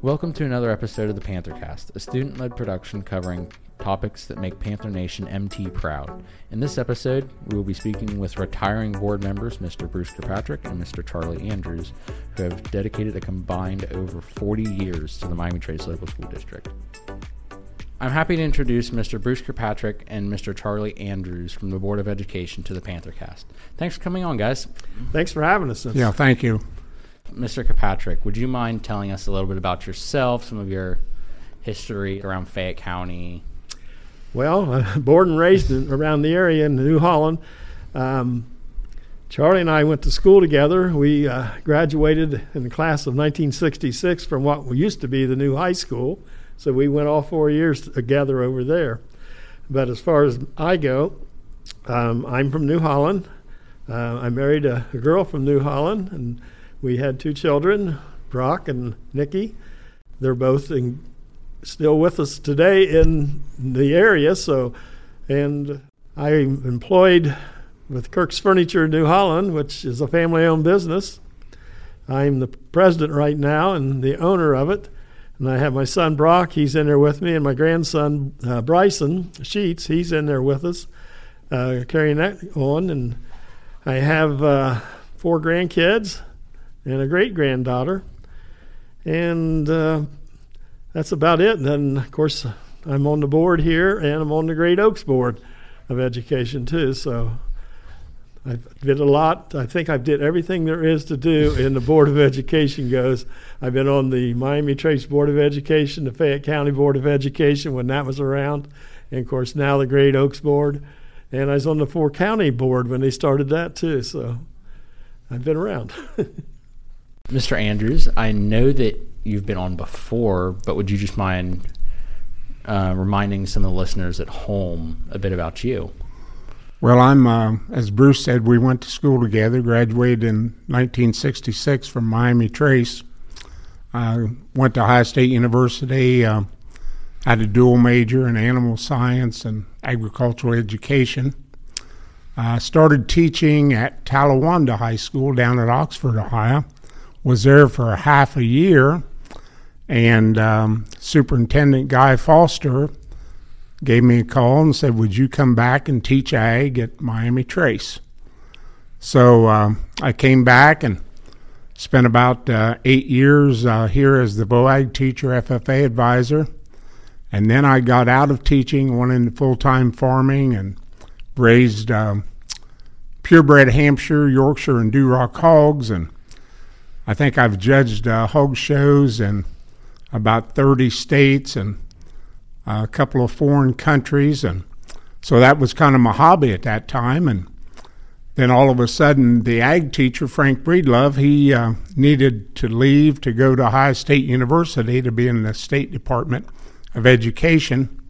Welcome to another episode of the Panthercast, a student led production covering topics that make Panther Nation MT proud. In this episode, we will be speaking with retiring board members Mr. Bruce Kirkpatrick and Mr. Charlie Andrews, who have dedicated a combined over 40 years to the Miami Trace Local School District. I'm happy to introduce Mr. Bruce Kirkpatrick and Mr. Charlie Andrews from the Board of Education to the Panthercast. Thanks for coming on, guys. Thanks for having us. Yeah, thank you. Mr. Kirkpatrick, would you mind telling us a little bit about yourself, some of your history around Fayette County? Well, uh, born and raised in, around the area in New Holland. Um, Charlie and I went to school together. We uh, graduated in the class of 1966 from what used to be the new high school. So we went all four years together over there. But as far as I go, um, I'm from New Holland. Uh, I married a, a, girl from New Holland, and we had two children, Brock and Nikki. They're both in, still with us today in the area. So, and I'm employed with Kirk's Furniture New Holland, which is a family-owned business. I'm the president right now and the owner of it. And I have my son Brock, he's in there with me, and my grandson uh, Bryson Sheets, he's in there with us, uh, carrying that on. And I have uh, four grandkids and a great granddaughter. And uh, that's about it. And then, of course, I'm on the board here, and I'm on the Great Oaks Board of Education, too. So I've did a lot. I think I've did everything there is to do in the Board of Education goes. I've been on the Miami Trace Board of Education, the Fayette County Board of Education when that was around, and of course now the Great Oaks Board. And I was on the Four County Board when they started that too. So I've been around. Mr. Andrews, I know that you've been on before, but would you just mind uh, reminding some of the listeners at home a bit about you? Well, I'm, uh, as Bruce said, we went to school together, graduated in 1966 from Miami Trace. I went to Ohio State University, uh, had a dual major in animal science and agricultural education. I started teaching at Talawanda High School down at Oxford, Ohio. Was there for a half a year, and um, Superintendent Guy Foster gave me a call and said, Would you come back and teach ag at Miami Trace? So uh, I came back and spent about uh, eight years uh, here as the vo-ag teacher, FFA advisor. And then I got out of teaching, went into full time farming, and raised um, purebred Hampshire, Yorkshire, and Duroc hogs. And I think I've judged uh, hog shows in about 30 states and a couple of foreign countries, and so that was kind of my hobby at that time. And then all of a sudden, the ag teacher Frank Breedlove he uh, needed to leave to go to Ohio State University to be in the State Department of Education,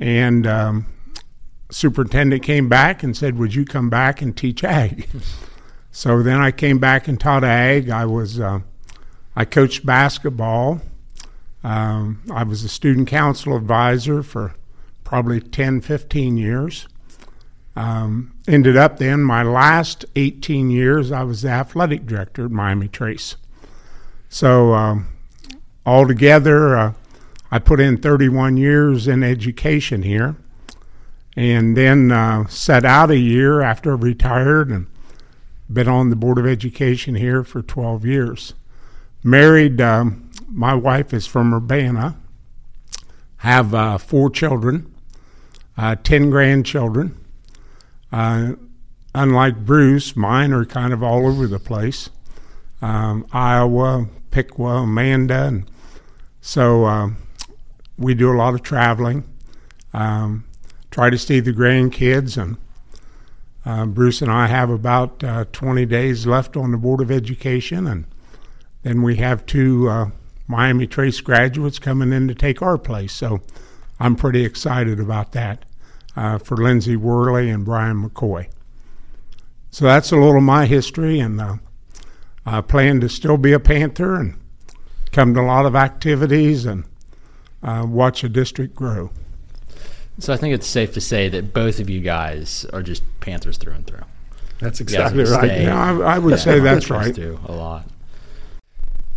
and um, superintendent came back and said, "Would you come back and teach ag?" so then I came back and taught ag. I was uh, I coached basketball um, I was a student council advisor for probably 10, 15 years. Um, ended up then, my last 18 years, I was the athletic director at Miami Trace. So, um, altogether, uh, I put in 31 years in education here and then uh, set out a year after I retired and been on the Board of Education here for 12 years. Married um, my wife is from Urbana. Have uh, four children, uh, ten grandchildren. Uh, unlike Bruce, mine are kind of all over the place. Um, Iowa, Piqua, Amanda, and so uh, we do a lot of traveling. Um, try to see the grandkids, and uh, Bruce and I have about uh, 20 days left on the Board of Education, and then we have two Miami Trace graduates coming in to take our place. So I'm pretty excited about that uh, for Lindsay Worley and Brian McCoy. So that's a little of my history, and uh, I plan to still be a Panther and come to a lot of activities and uh, watch the district grow. So I think it's safe to say that both of you guys are just Panthers through and through. That's exactly right. Yeah, I, I would say that's right. Do a lot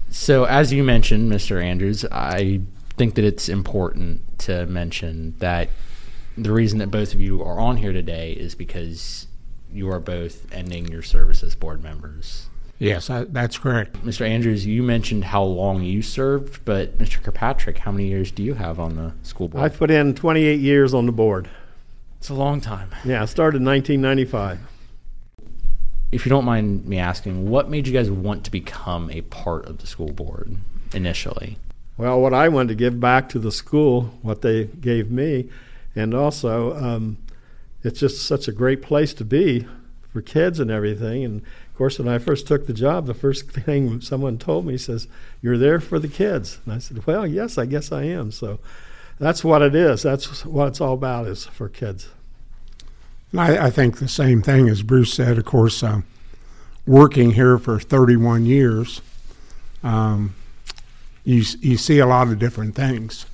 So, as you mentioned, Mr. Andrews, I think that it's important to mention that the reason that both of you are on here today is because you are both ending your service as board members. Yes, I, that's correct. Mr. Andrews, you mentioned how long you served, but Mr. Kirkpatrick, how many years do you have on the school board? I've put in 28 years on the board. it's a long time. Yeah, I started in 1995. If you don't mind me asking, what made you guys want to become a part of the school board initially? Well, what I wanted to give back to the school, what they gave me, and also um, it's just such a great place to be for kids and everything. And of course, when I first took the job, the first thing someone told me says, "You're there for the kids," and I said, "Well, yes, I guess I am." So that's what it is. That's what it's all about is for kids. And I, I think the same thing as Bruce said. Of course, uh, working here for 31 years, um, you you see a lot of different things,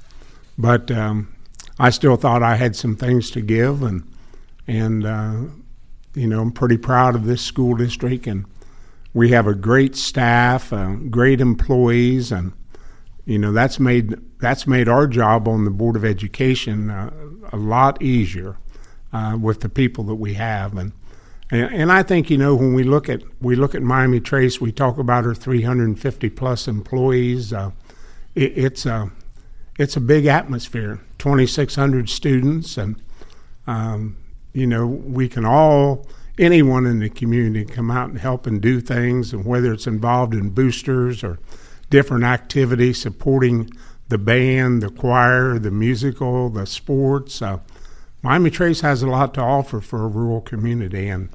but um, I still thought I had some things to give, and and uh, you know I'm pretty proud of this school district, and we have a great staff, uh, great employees, and you know that's made that's made our job on the board of education uh, a lot easier uh, with the people that we have, and, and and I think you know when we look at we look at Miami Trace, we talk about our 350 plus employees. Uh, it, it's a it's a big atmosphere, 2,600 students, and um, you know we can all anyone in the community come out and help and do things, and whether it's involved in boosters or different activities supporting the band, the choir, the musical, the sports. Uh, Miami Trace has a lot to offer for a rural community, and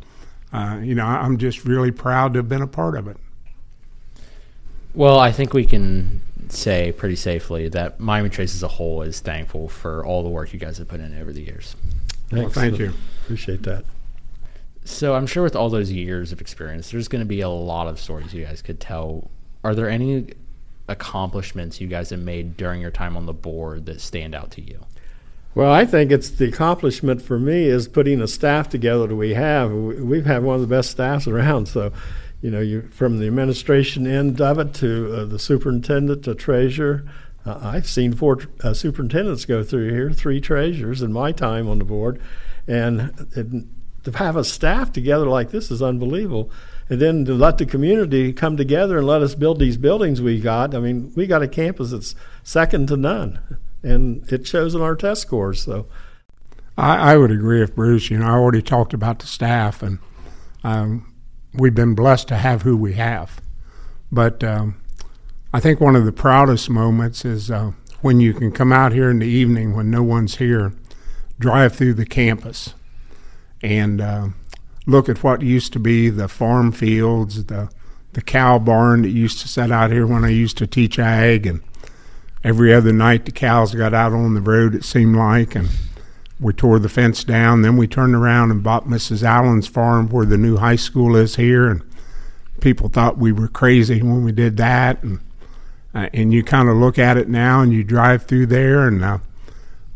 uh, you know I'm just really proud to have been a part of it. Well, I think we can say pretty safely that Miami Trace as a whole is thankful for all the work you guys have put in over the years. Well, thank you. Appreciate that. So I'm sure with all those years of experience, there's going to be a lot of stories you guys could tell. Are there any accomplishments you guys have made during your time on the board that stand out to you? Well, I think it's the accomplishment for me is putting the staff together that we have. We- We've had one of the best staffs around. So, you know, you from the administration end of it to uh, the superintendent to treasurer. Uh, I've seen four uh, superintendents go through here, three treasurers in my time on the board, and to have a staff together like this is unbelievable. And then to let the community come together and let us build these buildings we got. I mean, we got a campus that's second to none, and it shows in our test scores. So. I, I would agree with Bruce. You know, I already talked about the staff, and um, we've been blessed to have who we have. But um, I think one of the proudest moments is uh, when you can come out here in the evening when no one's here, drive through the campus, and uh, look at what used to be the farm fields, the the cow barn that used to sit out here when I used to teach ag, and every other night the cows got out on the road. It seemed like, and we tore the fence down. Then we turned around and bought Mrs. Allen's farm where the new high school is here, and people thought we were crazy when we did that. And uh, and you kind of look at it now, and you drive through there, and uh,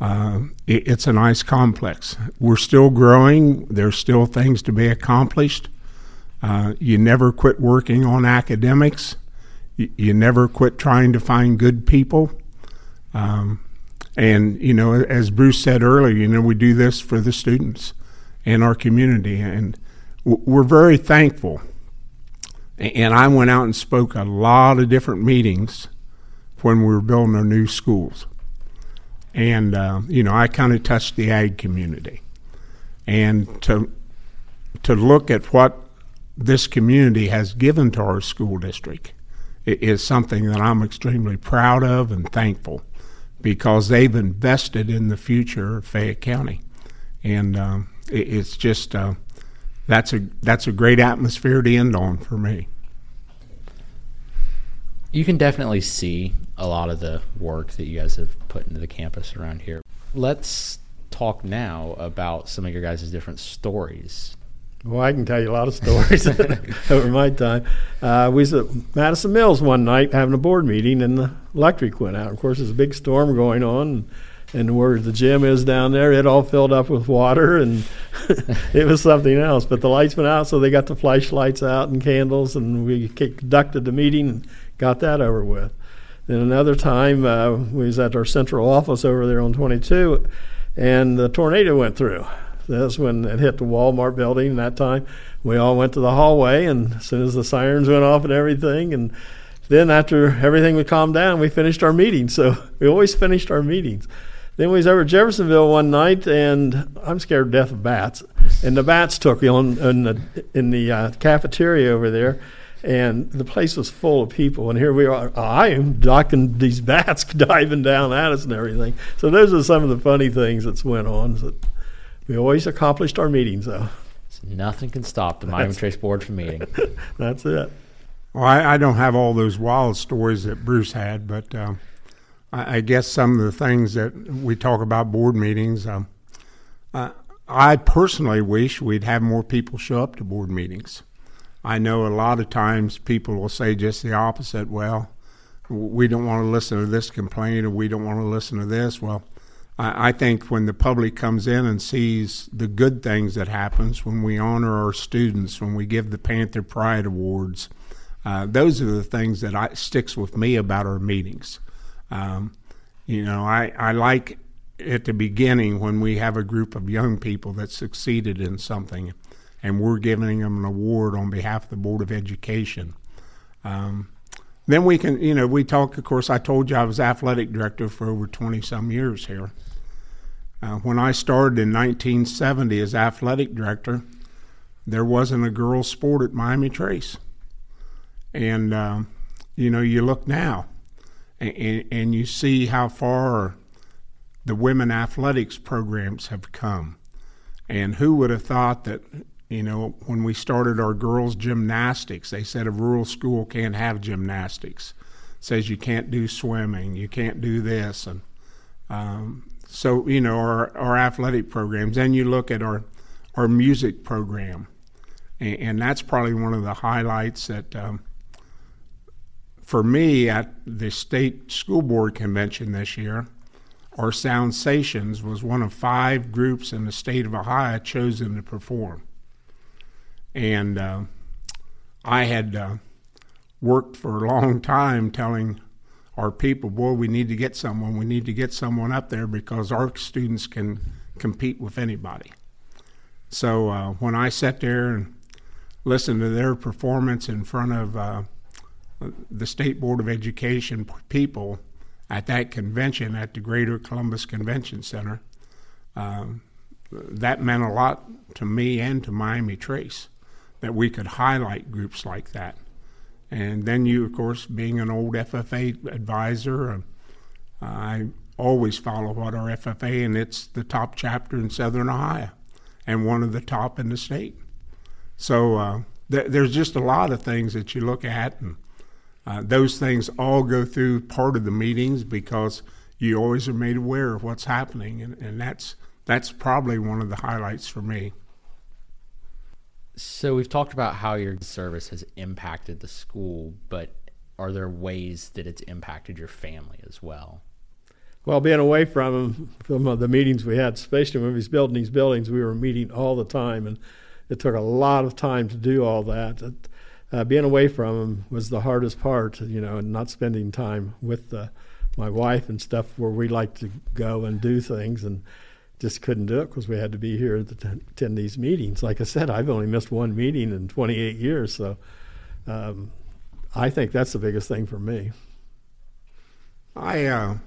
uh, it, it's a nice complex. We're still growing. There's still things to be accomplished. Uh, you never quit working on academics. You, you never quit trying to find good people. Um, and you know, as Bruce said earlier, you know, we do this for the students and our community, and we're very thankful. And I went out and spoke a lot of different meetings when we were building our new schools, and uh, you know, I kind of touched the ag community, and to to look at what this community has given to our school district is something that I'm extremely proud of and thankful because they've invested in the future of Fayette County, and um, it, it's just uh, that's a that's a great atmosphere to end on for me. You can definitely see a lot of the work that you guys have put into the campus around here. Let's talk now about some of your guys' different stories. Well, I can tell you a lot of stories over my time. Uh, we was at Madison Mills one night having a board meeting, and the electric went out. Of course, there's a big storm going on, and where the gym is down there, it all filled up with water, and it was something else. But the lights went out, so they got the flashlights out and candles, and we conducted the meeting, and got that over with. Then another time, uh, we was at our central office over there on 22, and the tornado went through. That's when it hit the Walmart building. That time, we all went to the hallway, and as soon as the sirens went off and everything, and then after everything would calm down, we finished our meeting. So we always finished our meetings. Then we was over at Jeffersonville one night, and I'm scared to death of bats. And the bats took me on in the in the uh, cafeteria over there, and the place was full of people. And here we are. I am docking these bats diving down at us and everything. So those are some of the funny things that's went on. So we always accomplished our meetings, though. So nothing can stop the Miami Trace board from meeting. that's it. Well, I, I, don't have all those wild stories that Bruce had, but. Um, I, I guess some of the things that we talk about board meetings. Uh, I personally wish we'd have more people show up to board meetings. I know a lot of times people will say just the opposite. Well, we don't want to listen to this complaint or we don't want to listen to this. Well, I, I think when the public comes in and sees the good things that happens, when we honor our students, when we give the Panther Pride Awards, uh, those are the things that I, sticks with me about our meetings. Um, you know, I, I like at the beginning when we have a group of young people that succeeded in something and we're giving them an award on behalf of the Board of Education. Um, then we can, you know, we talk, of course, I told you I was athletic director for over 20 some years here. Uh, when I started in 1970 as athletic director, there wasn't a girls' sport at Miami Trace. And, uh, you know, you look now, and, and you see how far the women athletics programs have come. And who would have thought that, you know, when we started our girls' gymnastics, they said a rural school can't have gymnastics. It says you can't do swimming, you can't do this. And um, so, you know, our, our athletic programs. Then you look at our, our music program. And, that's probably one of the highlights that um, for me at the state school board convention this year, our Soundsations was one of five groups in the state of Ohio chosen to perform. And uh, I had uh, worked for a long time telling our people, boy, we need to get someone, we need to get someone up there because our students can compete with anybody. So uh, when I sat there and listened to their performance in front of uh, the State Board of Education people at that convention at the Greater Columbus Convention Center. Um, that meant a lot to me and to Miami Trace that we could highlight groups like that. And then you, of course, being an old FFA advisor, uh, I always follow what our FFA, and it's the top chapter in Southern Ohio and one of the top in the state. So uh, th- there's just a lot of things that you look at and uh, those things all go through part of the meetings because you always are made aware of what's happening, and, and that's that's probably one of the highlights for me. So we've talked about how your service has impacted the school, but are there ways that it's impacted your family as well? Well, being away from them, from the meetings we had, especially when we was building these buildings, we were meeting all the time, and it took a lot of time to do all that. It, uh, being away from him was the hardest part, you know, and not spending time with uh, my wife and stuff where we like to go and do things and just couldn't do it because we had to be here to attend these meetings. Like I said, I've only missed one meeting in 28 years, so um, I think that's the biggest thing for me. I uh,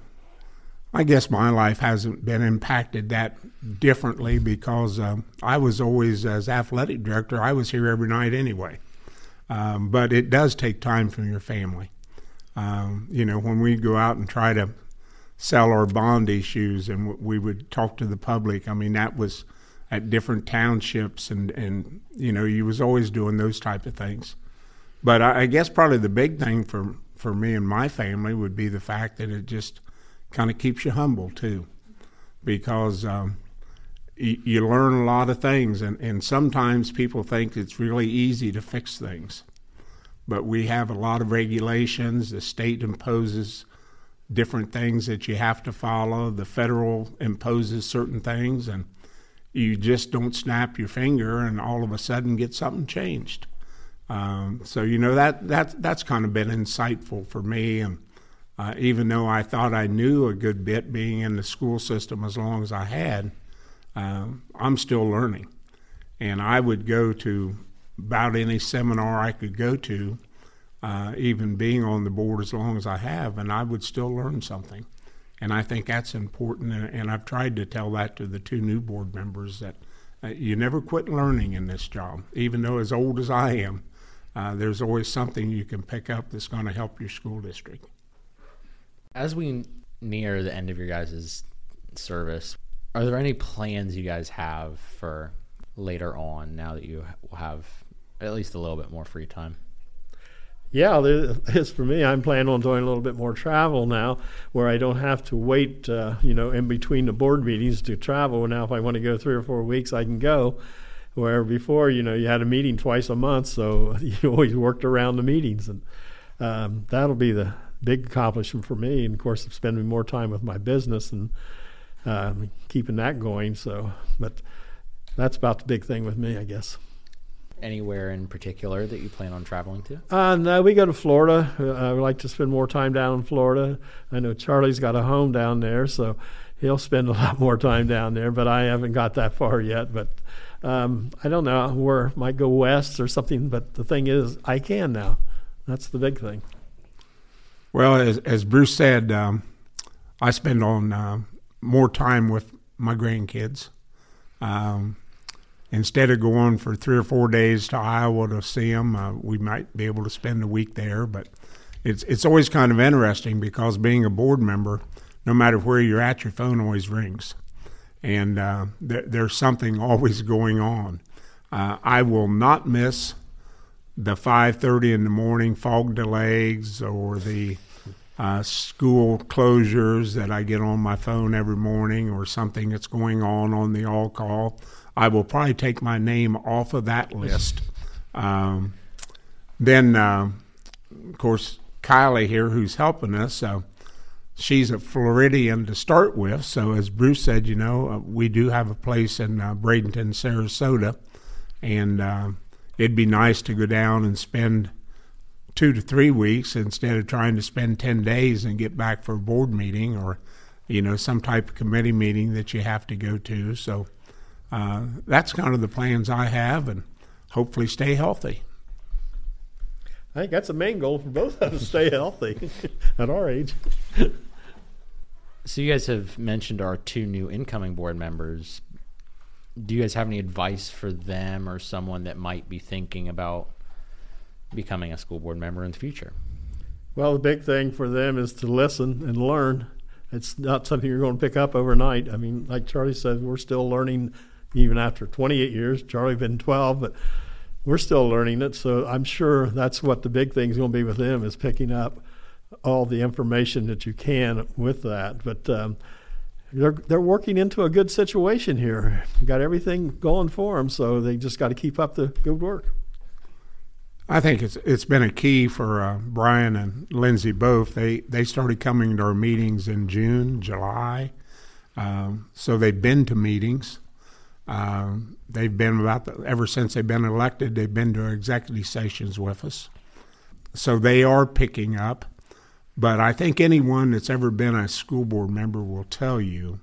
I guess my life hasn't been impacted that differently because uh, I was always as athletic director. I was here every night anyway. Um, but it does take time from your family. Um, you know, when we go out and try to sell our bond issues and we would talk to the public, I mean, that was at different townships and, and you know, you was always doing those type of things. But I, I guess probably the big thing for, for me and my family would be the fact that it just kind of keeps you humble too. Because um, you, learn a lot of things, and, and sometimes people think it's really easy to fix things. But we have a lot of regulations. The state imposes different things that you have to follow. The federal imposes certain things, and you just don't snap your finger and all of a sudden get something changed. Um, so you know that that that's kind of been insightful for me, and uh, even though I thought I knew a good bit, being in the school system as long as I had, um, I'm still learning, and I would go to about any seminar I could go to, uh, even being on the board as long as I have, and I would still learn something, and I think that's important, and, and I've tried to tell that to the two new board members that. Uh, you never quit learning in this job, even though as old as I am uh, there's always something you can pick up that's going to help your school district. As we near the end of your guys' service, are there any plans you guys have for later on now that you have at least a little bit more free time? Yeah, is for me. I'm planning on doing a little bit more travel now, where I don't have to wait, uh, you know, in between the board meetings to travel. Now, if I want to go three or four weeks, I can go where before you know you had a meeting twice a month, so you always worked around the meetings, and um, that'll be the big accomplishment for me. And of course, spending more time with my business and um, keeping that going. So, but that's about the big thing with me, I guess. Anywhere in particular that you plan on traveling to? Uh, no, we go to Florida. Uh, I would like to spend more time down in Florida. I know Charlie's got a home down there, so he'll spend a lot more time down there. But I haven't got that far yet. But um, I don't know where might go west or something, but the thing is, I can now. That's the big thing. Well, as, as Bruce said, um, I spend on uh, more time with my grandkids. Um, instead of going for three or four days to Iowa to see them, uh, we might be able to spend a week there. But it's it's always kind of interesting because being a board member, no matter where you're at, your phone always rings and uh, th- there's something always going on. Uh, I will not miss the 5:30 in the morning fog delays or the uh, school closures that I get on my phone every morning or something that's going on on the all call. I will probably take my name off of that list. Um, then, uh, of course, Kylie here, who's helping us, uh, she's a Floridian to start with. So, as Bruce said, you know, uh, we do have a place in uh, Bradenton, Sarasota, and uh, it'd be nice to go down and spend two to three weeks instead of trying to spend 10 days and get back for a board meeting or, you know, some type of committee meeting that you have to go to. So, uh, that's kind of the plans I have, and hopefully stay healthy. I think that's the main goal for both of us: stay healthy at our age. So you guys have mentioned our two new incoming board members. Do you guys have any advice for them or someone that might be thinking about becoming a school board member in the future? Well, the big thing for them is to listen and learn. It's not something you're going to pick up overnight. I mean, like Charlie said, we're still learning even after 28 years. Charlie been 12, but we're still learning it. So I'm sure that's what the big thing is going to be with them is picking up all the information that you can with that. But um, they're they're working into a good situation here. Got everything going for them, so they just got to keep up the good work. I think it's it's been a key for uh, Brian and Lindsay both. They they started coming to our meetings in June, July, um, so they've been to meetings. Uh, they've been about the, ever since they've been elected. They've been to executive sessions with us, so they are picking up. But I think anyone that's ever been a school board member will tell you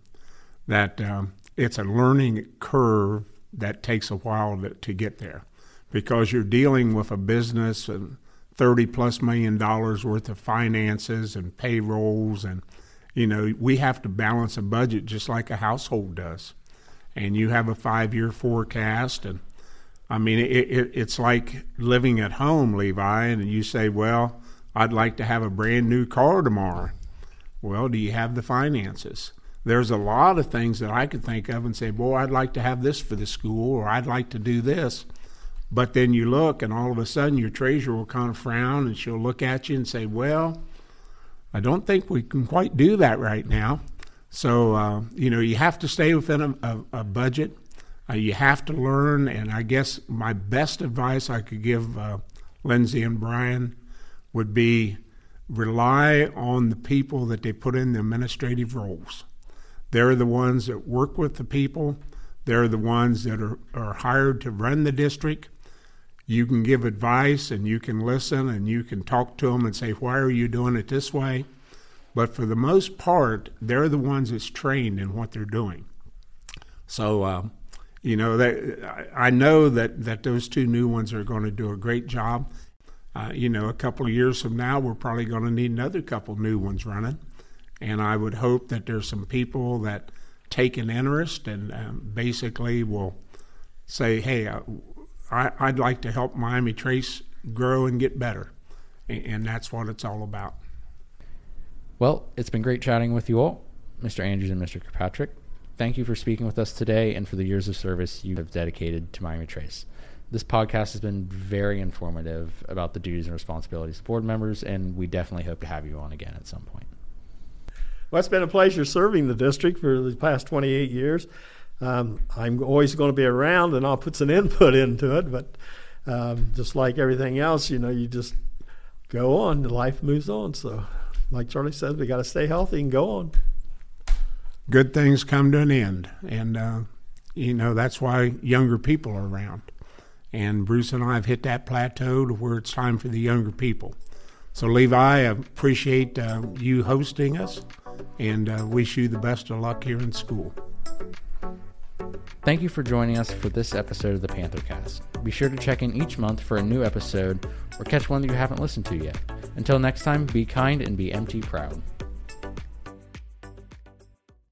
that um, it's a learning curve that takes a while to, to get there because you're dealing with a business and 30 plus million dollars worth of finances and payrolls and you know we have to balance a budget just like a household does and you have a five year forecast and i mean it, it, it's like living at home levi and you say well I'd like to have a brand new car tomorrow. Well, do you have the finances? There's a lot of things that I could think of and say, boy, I'd like to have this for the school, or I'd like to do this. But then you look, and all of a sudden your treasurer will kind of frown and she'll look at you and say, well, I don't think we can quite do that right now. So, uh, you know, you have to stay within a, a, a budget. Uh, you have to learn. And I guess my best advice I could give uh, Lindsay and Brian would be rely on the people that they put in the administrative roles. They're the ones that work with the people. They're the ones that are, are hired to run the district. You can give advice and you can listen and you can talk to them and say, why are you doing it this way? But for the most part, they're the ones that's trained in what they're doing. So, uh, you know, that, I know that, that those two new ones are going to do a great job. Uh, you know, a couple of years from now, we're probably going to need another couple new ones running. And I would hope that there's some people that take an interest and um, basically will say, hey, uh, I, would like to help Miami Trace grow and get better. And, and that's what it's all about. Well, it's been great chatting with you all, Mr. Andrews and Mr. Kirkpatrick. Thank you for speaking with us today and for the years of service you have dedicated to Miami Trace. This podcast has been very informative about the duties and responsibilities of board members, and we definitely hope to have you on again at some point. Well, it's been a pleasure serving the district for the past 28 years. Um, I'm always going to be around and I'll put some input into it, but um, just like everything else, you know, you just go on. Life moves on. So, like Charlie says, we got to stay healthy and go on. Good things come to an end. And, uh, you know, that's why younger people are around. And Bruce and I have hit that plateau to where it's time for the younger people. So, Levi, I appreciate uh, you hosting us and uh, wish you the best of luck here in school. Thank you for joining us for this episode of the Panthercast. Be sure to check in each month for a new episode or catch one that you haven't listened to yet. Until next time, be kind and be MT proud.